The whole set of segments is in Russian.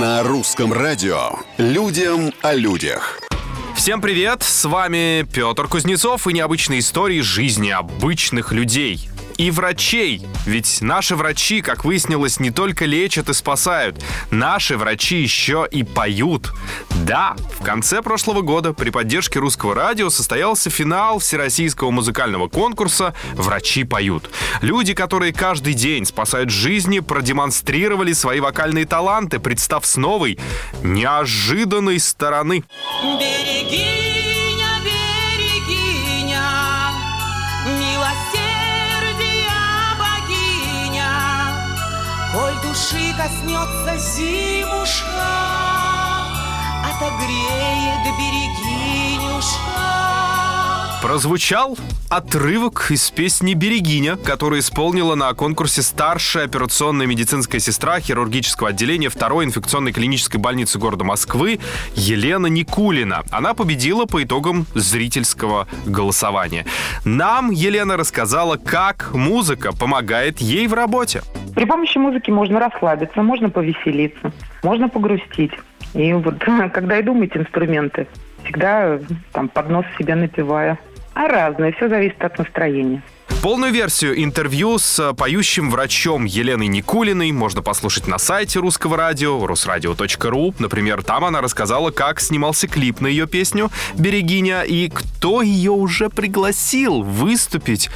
На русском радио «Людям о людях». Всем привет! С вами Петр Кузнецов и необычные истории жизни обычных людей и врачей. Ведь наши врачи, как выяснилось, не только лечат и спасают. Наши врачи еще и поют. Да, в конце прошлого года при поддержке русского радио состоялся финал Всероссийского музыкального конкурса «Врачи поют». Люди, которые каждый день спасают жизни, продемонстрировали свои вокальные таланты, представ с новой, неожиданной стороны. Берегиня, души коснется зимушка, Отогреет берегинюшка. Прозвучал отрывок из песни «Берегиня», которую исполнила на конкурсе старшая операционная медицинская сестра хирургического отделения второй инфекционной клинической больницы города Москвы Елена Никулина. Она победила по итогам зрительского голосования. Нам Елена рассказала, как музыка помогает ей в работе. При помощи музыки можно расслабиться, можно повеселиться, можно погрустить. И вот когда иду мыть инструменты, всегда там под нос себе напиваю. А разное, все зависит от настроения. Полную версию интервью с поющим врачом Еленой Никулиной можно послушать на сайте русского радио, русрадио.ру. Например, там она рассказала, как снимался клип на ее песню «Берегиня» и кто ее уже пригласил выступить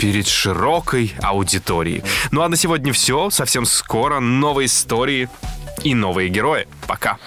перед широкой аудиторией. Ну а на сегодня все. Совсем скоро новые истории и новые герои. Пока.